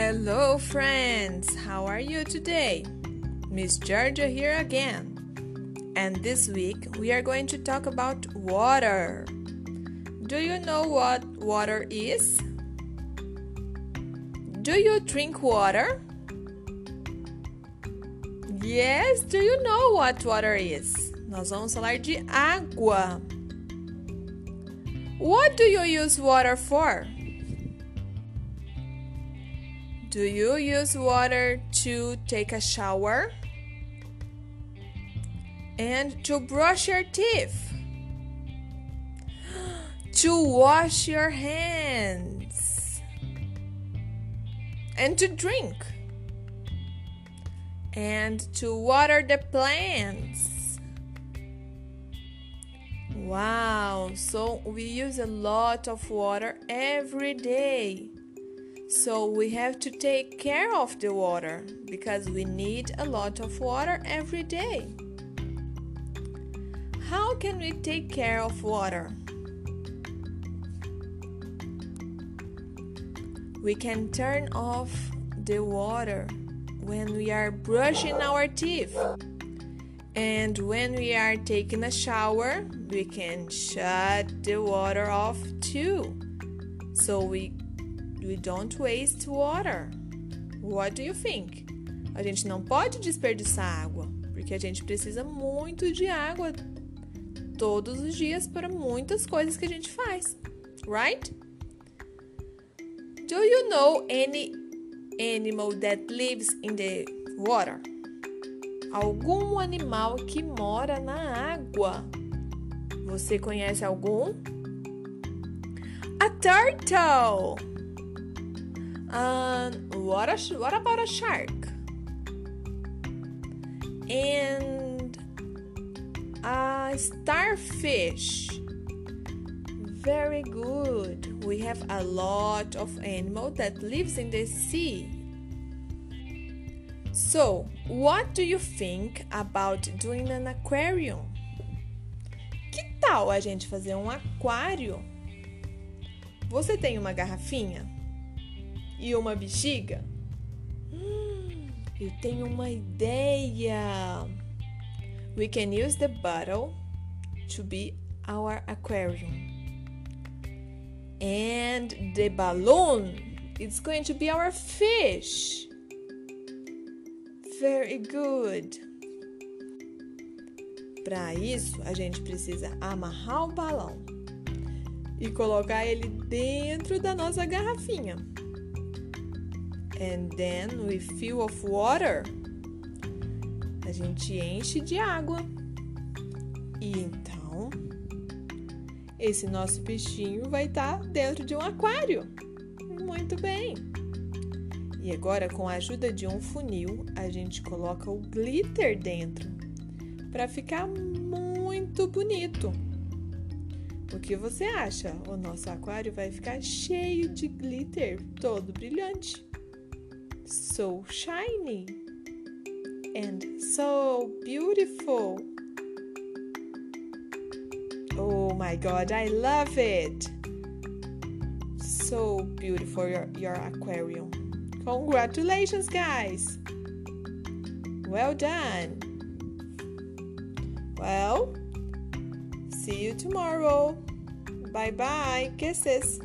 Hello, friends! How are you today? Miss Georgia here again. And this week we are going to talk about water. Do you know what water is? Do you drink water? Yes, do you know what water is? Nós vamos falar de água. What do you use water for? Do you use water to take a shower? And to brush your teeth? To wash your hands? And to drink? And to water the plants? Wow, so we use a lot of water every day. So we have to take care of the water because we need a lot of water every day. How can we take care of water? We can turn off the water when we are brushing our teeth. And when we are taking a shower, we can shut the water off too. So we We don't waste water. What do you think? A gente não pode desperdiçar água, porque a gente precisa muito de água todos os dias para muitas coisas que a gente faz, right? Do you know any animal that lives in the water? Algum animal que mora na água. Você conhece algum? A turtle. Um, what, a, what about a shark? And a starfish. Very good. We have a lot of animal that lives in the sea. So, what do you think about doing an aquarium? Que tal a gente fazer um aquário? Você tem uma garrafinha? E uma bexiga? Hum, eu tenho uma ideia. We can use the bottle to be our aquarium. And the balloon is going to be our fish. Very good. Para isso, a gente precisa amarrar o balão e colocar ele dentro da nossa garrafinha and then we fill of water. A gente enche de água. E então, esse nosso peixinho vai estar tá dentro de um aquário. Muito bem. E agora, com a ajuda de um funil, a gente coloca o glitter dentro para ficar muito bonito. O que você acha? O nosso aquário vai ficar cheio de glitter, todo brilhante so shiny and so beautiful. Oh my god, I love it! So beautiful, your, your aquarium. Congratulations, guys! Well done! Well, see you tomorrow. Bye bye. Kisses.